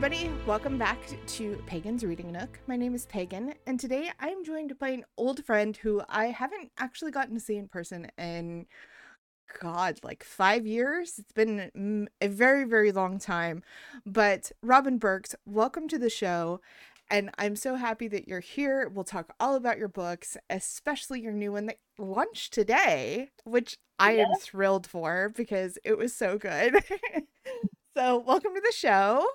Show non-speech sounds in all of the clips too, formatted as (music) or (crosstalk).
everybody. Welcome back to Pagan's Reading Nook. My name is Pagan, and today I'm joined by an old friend who I haven't actually gotten to see in person in, God, like five years. It's been a very, very long time. But Robin Burks, welcome to the show. And I'm so happy that you're here. We'll talk all about your books, especially your new one that launched today, which I am thrilled for because it was so good. (laughs) so, welcome to the show.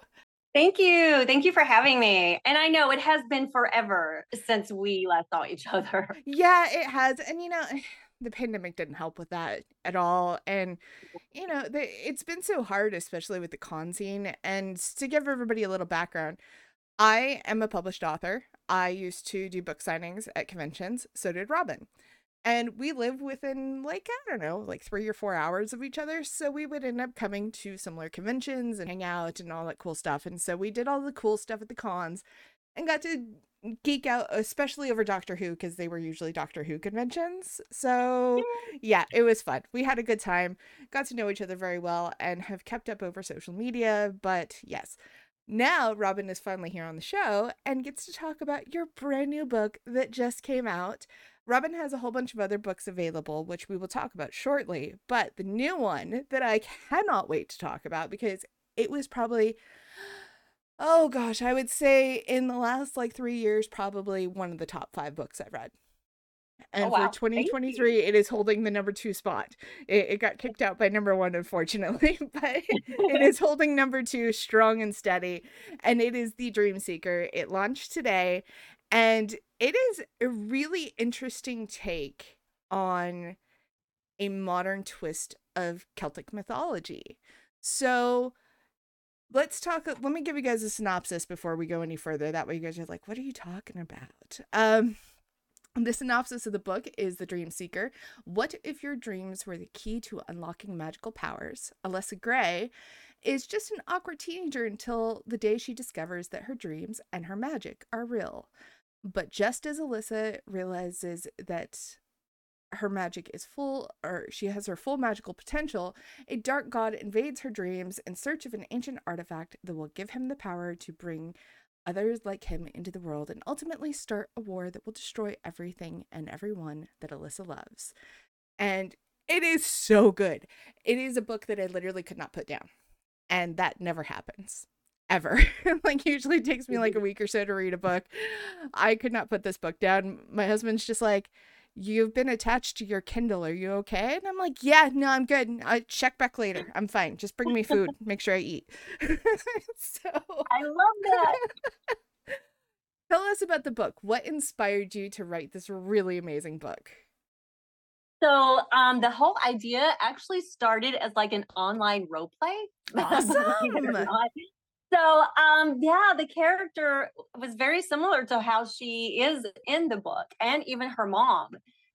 Thank you. Thank you for having me. And I know it has been forever since we last saw each (laughs) other. Yeah, it has. And you know, (sighs) the pandemic didn't help with that at all. And you know, the, it's been so hard, especially with the con scene. And to give everybody a little background, I am a published author. I used to do book signings at conventions. So did Robin and we live within like i don't know like three or four hours of each other so we would end up coming to similar conventions and hang out and all that cool stuff and so we did all the cool stuff at the cons and got to geek out especially over doctor who because they were usually doctor who conventions so yeah it was fun. We had a good time got to know each other very well and have kept up over social media but yes. Now Robin is finally here on the show and gets to talk about your brand new book that just came out Robin has a whole bunch of other books available, which we will talk about shortly. But the new one that I cannot wait to talk about because it was probably, oh gosh, I would say in the last like three years, probably one of the top five books I've read. Oh, and oh, wow. for 2023, it is holding the number two spot. It, it got kicked out by number one, unfortunately, (laughs) but it is (laughs) holding number two strong and steady. And it is The Dream Seeker. It launched today and it is a really interesting take on a modern twist of Celtic mythology. So let's talk let me give you guys a synopsis before we go any further. That way you guys are like, what are you talking about? Um the synopsis of the book is The Dream Seeker. What if your dreams were the key to unlocking magical powers? Alyssa Gray is just an awkward teenager until the day she discovers that her dreams and her magic are real. But just as Alyssa realizes that her magic is full, or she has her full magical potential, a dark god invades her dreams in search of an ancient artifact that will give him the power to bring others like him into the world and ultimately start a war that will destroy everything and everyone that Alyssa loves. And it is so good. It is a book that I literally could not put down. And that never happens ever. (laughs) like usually takes me like a week or so to read a book. I could not put this book down. My husband's just like, "You've been attached to your Kindle. Are you okay?" And I'm like, "Yeah, no, I'm good. I check back later. I'm fine. Just bring me food. (laughs) Make sure I eat." (laughs) so I love that. Tell us about the book. What inspired you to write this really amazing book? So um, the whole idea actually started as like an online role play. Awesome. So, um, yeah, the character was very similar to how she is in the book, and even her mom.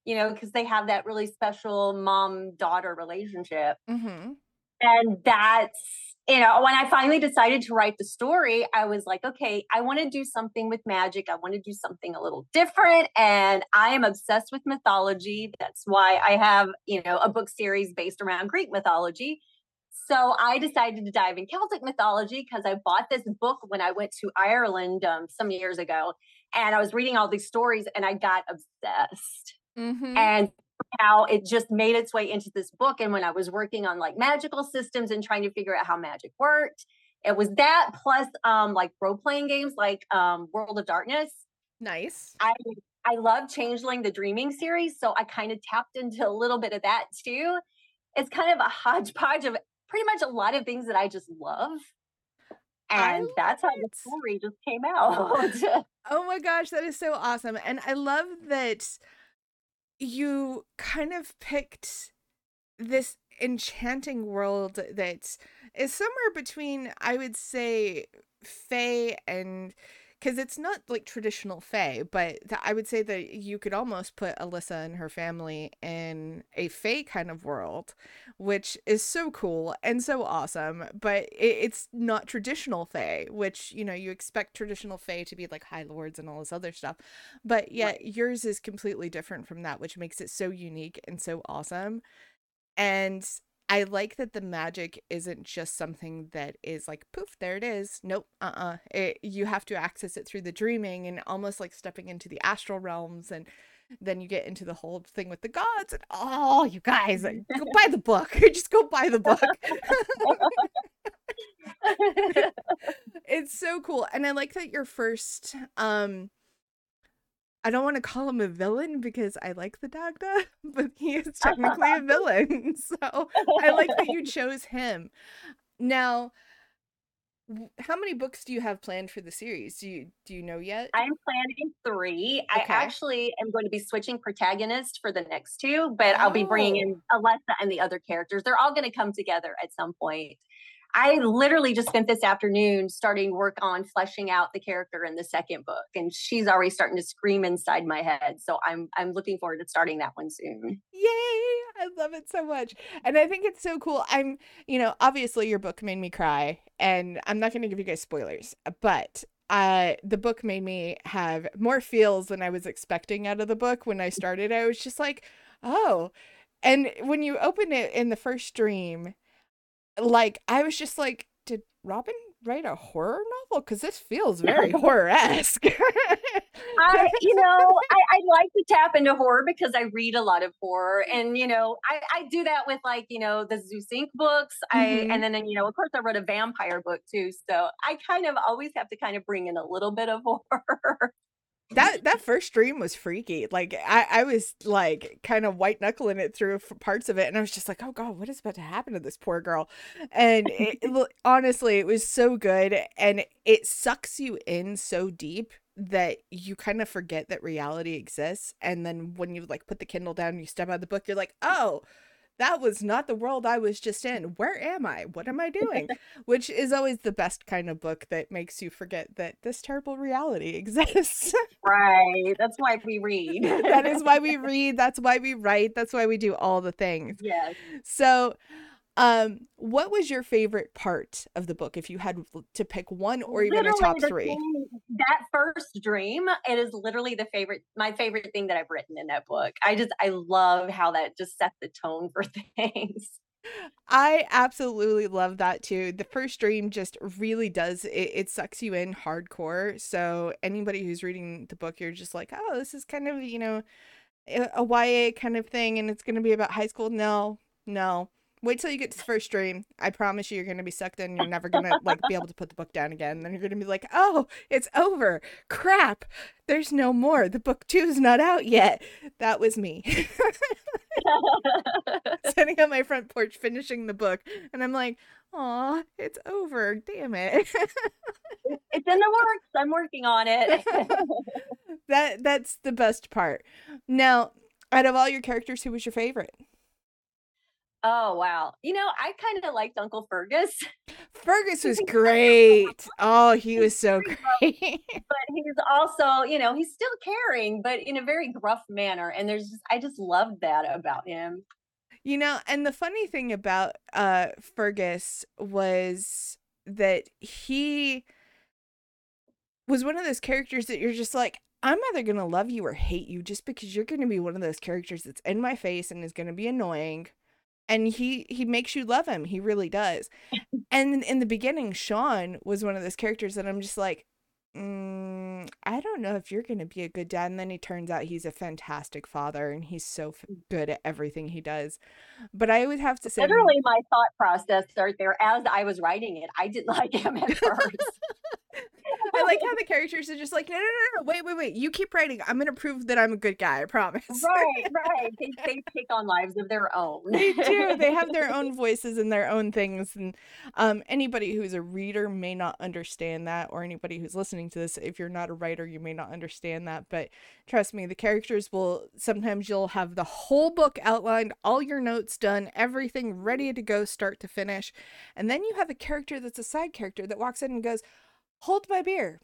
You know, because they have that really special mom-daughter relationship, mm-hmm. and that's you know when I finally decided to write the story, I was like, okay, I want to do something with magic. I want to do something a little different, and I am obsessed with mythology. That's why I have you know a book series based around Greek mythology so I decided to dive in Celtic mythology because I bought this book when I went to Ireland um, some years ago, and I was reading all these stories, and I got obsessed. Mm-hmm. And how it just made its way into this book. And when I was working on like magical systems and trying to figure out how magic worked, it was that plus um like role playing games like um World of Darkness. Nice. I I love Changeling the Dreaming series, so I kind of tapped into a little bit of that too. It's kind of a hodgepodge of pretty much a lot of things that I just love. And that's how the story just came out. (laughs) oh my gosh, that is so awesome. And I love that you kind of picked this enchanting world that is somewhere between, I would say, Fae and because it's not like traditional Fae, but th- I would say that you could almost put Alyssa and her family in a Fae kind of world, which is so cool and so awesome. But it- it's not traditional Fae, which you know you expect traditional Fae to be like High Lords and all this other stuff, but yet right. yours is completely different from that, which makes it so unique and so awesome. And I like that the magic isn't just something that is like poof, there it is. Nope, uh-uh. It, you have to access it through the dreaming and almost like stepping into the astral realms and then you get into the whole thing with the gods and oh, you guys, go buy the book. (laughs) just go buy the book. (laughs) (laughs) it's so cool. And I like that your first um I don't want to call him a villain because I like the Dagda, (laughs) but he is technically a (laughs) villain. (laughs) So I like that you chose him. Now, how many books do you have planned for the series? Do you do you know yet? I'm planning three. Okay. I actually am going to be switching protagonist for the next two, but oh. I'll be bringing oh. in oh. Alyssa and the other characters. They're all going to come together at some point. I literally just spent this afternoon starting work on fleshing out the character in the second book, and she's already starting to scream inside my head. So I'm I'm looking forward to starting that one soon. Yay! I love it so much, and I think it's so cool. I'm, you know, obviously your book made me cry, and I'm not going to give you guys spoilers, but uh the book made me have more feels than I was expecting out of the book when I started. I was just like, oh, and when you open it in the first dream like I was just like, did Robin write a horror novel? Because this feels very horror esque. (laughs) I, you know, I, I, like to tap into horror because I read a lot of horror, and you know, I, I do that with like you know the Zeus Inc. books. I mm-hmm. and then, then you know, of course, I wrote a vampire book too. So I kind of always have to kind of bring in a little bit of (laughs) horror that that first dream was freaky. Like I, I was like kind of white knuckling it through parts of it, and I was just like, oh god, what is about to happen to this poor girl? And it, (laughs) it, honestly, it was so good, and it sucks you in so deep that you kind of forget that reality exists. And then when you like put the Kindle down, and you step out of the book, you're like, oh that was not the world I was just in. Where am I? What am I doing? (laughs) Which is always the best kind of book that makes you forget that this terrible reality (laughs) exists. right. That's why we read. (laughs) that is why we read. That's why we write. That's why we do all the things. Yes. So, um, what was your favorite part of the book if you had to pick one or even literally a top three? Thing, that first dream, it is literally the favorite, my favorite thing that I've written in that book. I just, I love how that just set the tone for (laughs) things. I absolutely love that too. The first dream just really does it, it sucks you in hardcore. So anybody who's reading the book, you're just like, oh, this is kind of, you know, a, YA kind of thing and it's gonna be about high school. No, no Wait till you get to the first dream. I promise you, you're gonna be sucked in. You're never gonna like be able to put the book down again. Then you're gonna be like, "Oh, it's over. Crap. There's no more. The book two is not out yet." That was me. (laughs) Sitting on my front porch, finishing the book, and I'm like, "Aw, it's over. Damn it." it's in the works. I'm working on it. (laughs) that that's the best part. Now, out of all your characters, who was your favorite? Oh wow. You know, I kind of liked Uncle Fergus. Fergus was great. Oh, he was so great. (laughs) but he's also, you know, he's still caring, but in a very gruff manner. And there's just I just loved that about him. You know, and the funny thing about uh Fergus was that he was one of those characters that you're just like, I'm either going to love you or hate you just because you're going to be one of those characters that's in my face and is going to be annoying and he he makes you love him he really does. (laughs) And in, the beginning sean was one of those characters that i'm just like mm, i don't know if you're gonna be a good dad. And then he turns out he's a fantastic father and he's so f- good at everything he does. But i always have to say literally my thought process right there as i was writing it i didn't (laughs) like him at (laughs) first I like how (laughs) the characters are just like, no, no, no, no, wait, wait, wait. You keep writing. I'm gonna prove that I'm a good guy. I promise. Right, right. They, they take on lives of their own. they do. They have their own (laughs) voices and their own things. And um, anybody who's a reader may not understand that, or anybody who's listening to this, if you're not a writer, you may not understand that. But trust me, the characters will sometimes you'll have the whole book outlined, all your notes done, everything ready to go, start to finish, and then you have a character that's a side character that walks in and goes hold my beer.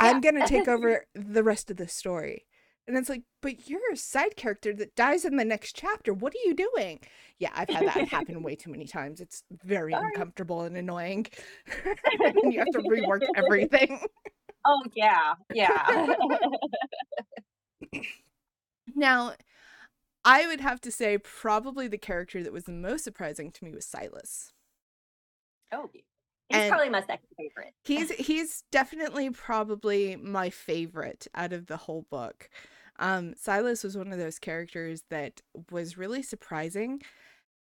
Yeah. I'm going to take over (laughs) the rest of the story. And it's like, but you're a side character that dies in the next chapter. What are you doing? Yeah, I've had that (laughs) happen way too many times. It's very Sorry. uncomfortable and annoying. (laughs) and you have to rework everything. Oh, yeah. Yeah. now, I would have to say probably the character that was the most surprising to me was Silas. Oh, he's And- probably my second favorite. He's he's definitely probably my favorite out of the whole book. Um, Silas was one of those characters that was really surprising.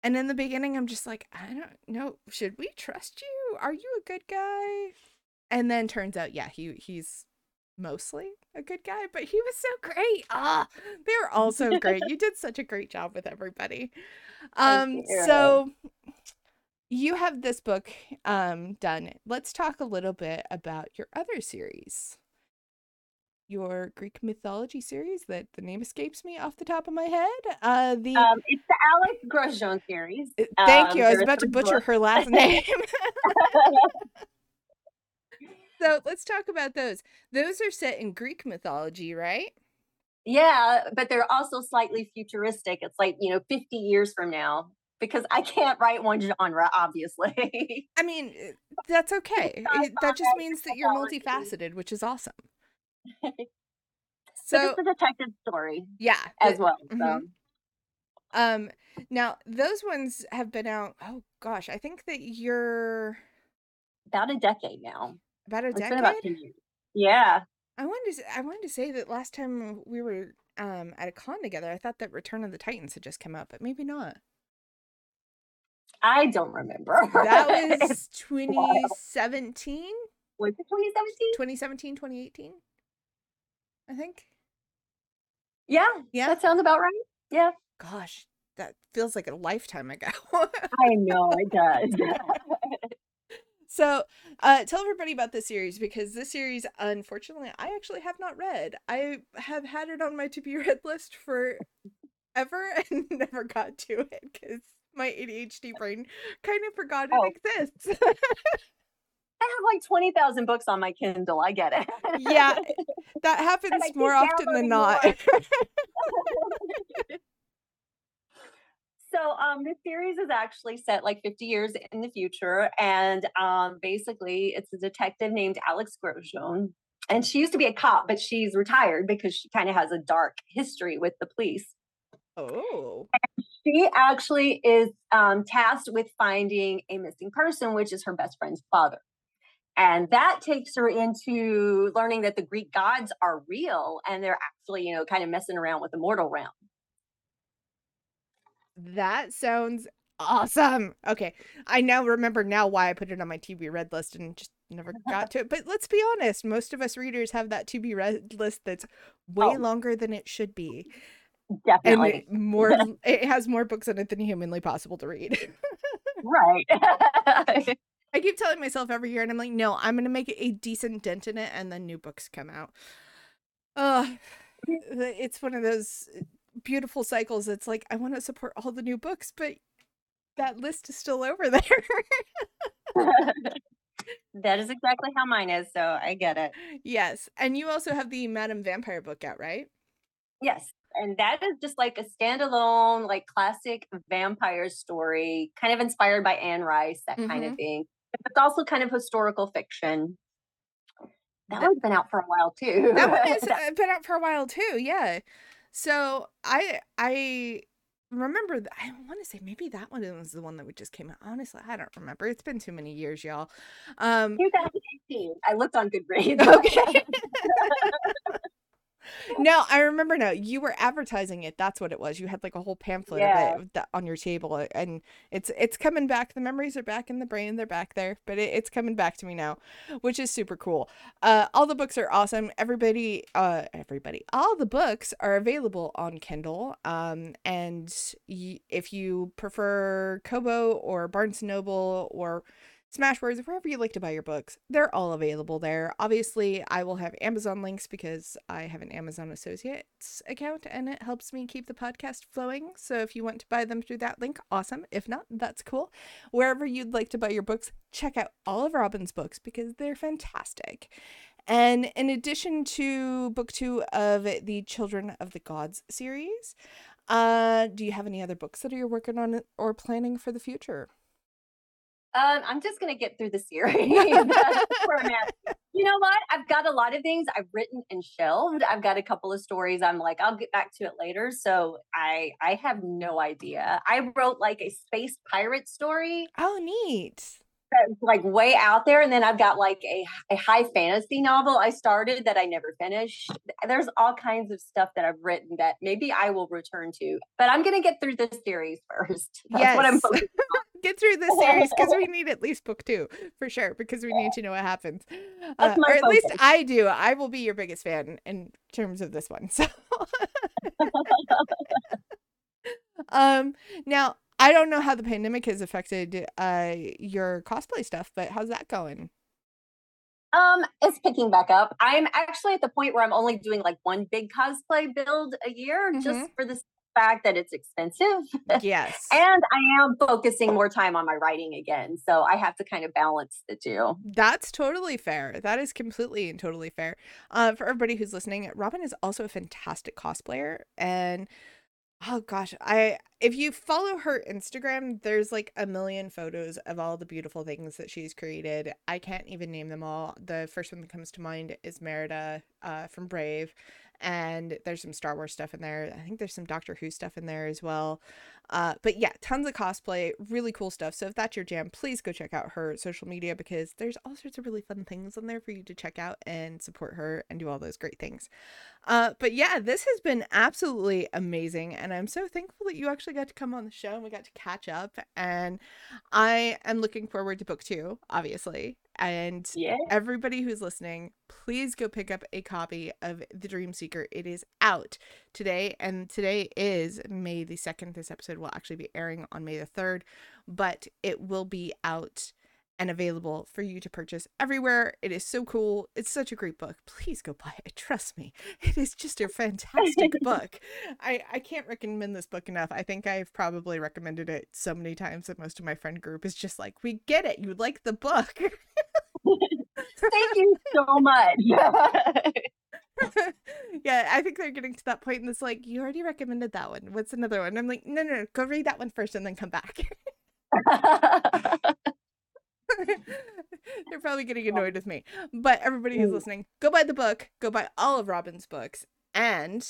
And in the beginning, I'm just like, I don't know, should we trust you? Are you a good guy? And then turns out, yeah, he he's mostly a good guy, but he was so great. Ah, they were all so great. (laughs) You did such a great job with everybody. Um, so you have this book um done. Let's talk a little bit about your other series. Your Greek mythology series that the name escapes me off the top of my head. Uh the Um, it's the Alex Grosjean series. uh, Thank um, you. I was about to butcher books. her last (laughs) name. (laughs) so let's talk about those. Those are set in Greek mythology, right? Yeah, but they're also slightly futuristic. It's like, you know, 50 years from now because I can't write one genre, obviously. I mean, uh, that's okay. It- that just means that you're multifaceted, which is awesome. (laughs) so So, it's a detective story yeah. as well. So. mhm. Um now those ones have been out oh gosh, I think that you're About a decade now. about a It's decade. about 10 years. Yeah. I wanted to, I wanted to say that last time we were um at a con together, I thought that Return of the Titans had just come out, but maybe not. I don't remember. That (laughs) was 2017, was it 2017? 2017, 2018. I think. Yeah, Yeah. that sounds about right. Yeah, Gosh, that feels like a lifetime ago. (laughs) I know it does. (laughs) so, uh, tell everybody about this series because this series, unfortunately, I actually have not read. I have had it on my to be read list for ever and never got to it because my ADHD brain kind of forgot it Oh. exists. I have like 20,000 books on my Kindle. I get it. yeah, (laughs) that happens more often than not. (laughs) so um this series is actually set like 50 years in the future and um basically it's a detective named alex grosjean and she used to be a cop but she's retired because she kind of has a dark history with the police oh, she actually is um, tasked with finding a missing person which is her best friend's father and that takes her into learning that the greek gods are real and they're actually you know kind of messing around with the mortal realm that sounds awesome. Okay, I now remember now why I put it on my to be read list and just never got to it. But let's be honest, most of us readers have that to be read list that's way Oh. longer than it should be, definitely it more (laughs) it has more books in it than humanly possible to read. (laughs) right (laughs) I keep telling myself every year, and I'm like, no, I'm gonna make a decent dent in it, and then new books come out. Uh, it's one of those beautiful cycles. It's like I want to support all the new books, but that list is still over there. that is exactly how mine is so i get it yes, and you also have the Madame Vampire book out, right? yes and that is just like a standalone like classic vampire story kind of inspired by anne rice that kind of thing it's also kind of historical fiction that That- one's been out for a while too That one has uh, been out for a while too. Yeah. So I I remember I want to say maybe that one was the one that we just came out. Honestly, I don't remember. It's been too many years, y'all. Um 2018 i looked on goodreads (laughs) okay. (laughs) no, I remember now. You were advertising it. That's what it was. You had like a whole pamphlet Yeah. of it on your table, and it's it's coming back. The memories are back in the brain. They're back there, but it, it's coming back to me now, which is super cool. Uh, all the books are awesome. Everybody, uh, everybody, all the books are available on Kindle. Um, and y- if you prefer Kobo or Barnes Noble or Smashwords, wherever you like to buy your books, they're all available there. Obviously, I will have Amazon links because I have an Amazon Associates account and it helps me keep the podcast flowing. So if you want to buy them through that link, awesome. If not, that's cool. Wherever you'd like to buy your books, check out all of Robin's books because they're fantastic. And in addition to book two of the Children of the Gods series, uh, do you have any other books that you're working on or planning for the future? Um, I'm just gonna get through the series. (laughs) (laughs) That's where I'm at. You know what? I've got a lot of things I've written and shelved. I've got a couple of stories I'm like, I'll get back to it later. So I I have no idea. I wrote like a space pirate story. Oh, neat. That's like way out there. And then I've got like a, a high fantasy novel I started that I never finished. There's all kinds of stuff that I've written that maybe I will return to. But I'm gonna get through this series (laughs) first. That's yes. what I'm (laughs) get through this series because we need at least book two for sure because we need to know what happens uh, or at focus. least i do i will be your biggest fan in terms of this one so (laughs) um now i don't know how the pandemic has affected uh your cosplay stuff but how's that going um, it's picking back up. I'm actually at the point where I'm only doing like one big cosplay build a year mm-hmm. just for the fact that it's expensive. (laughs) Yes. and I am focusing more time on my writing again. So I have to kind of balance the two. That's totally fair. That is completely and totally fair. Uh, for everybody who's listening, Robin is also a fantastic cosplayer. And oh gosh, I if you follow her Instagram, there's like a million photos of all the beautiful things that she's created. I can't even name them all. The first one that comes to mind is Merida uh, from Brave and there's some Star Wars stuff in there. I think there's some Doctor Who stuff in there as well. Uh, but yeah, tons of cosplay, really cool stuff. So if that's your jam, please go check out her social media because there's all sorts of really fun things on there for you to check out and support her and do all those great things. Uh, but yeah, this has been absolutely amazing, and I'm so thankful that you actually got to come on the show and we got to catch up. And I am looking forward to book two, obviously. And yeah. everybody who's listening, please go pick up a copy of The Dream Seeker. It is out today, and today is May the 2nd. This episode will actually be airing on May the 3rd, but it will be out and available for you to purchase everywhere. It is so cool. It's such a great book. Please go buy it. Trust me. (laughs) It is just a fantastic (laughs) book. I, I can't recommend this book enough. I think I've probably recommended it so many times that most of my friend group is just like, we get it. You like the book. Thank (laughs) you so much. yeah, I think they're getting to that point and it's like, you already recommended that one. What's another one? I'm like, no, no, no, go read that one first and then come back. (laughs) They're probably getting annoyed with me. But everybody who's listening, go buy the book, go buy all of Robin's books, and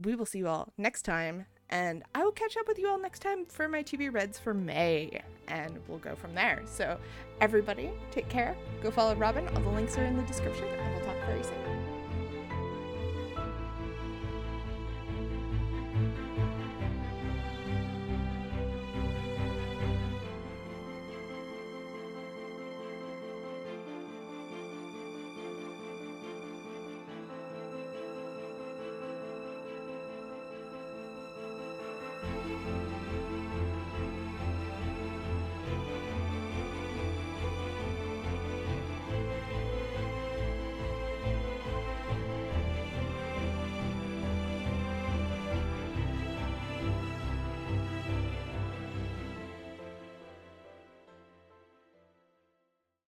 we will see you all next time. And I will catch up with you all next time for my TV Reds for May, and we'll go from there. So, everybody, take care. Go follow Robin. All the links are in the description, and we'll talk very soon.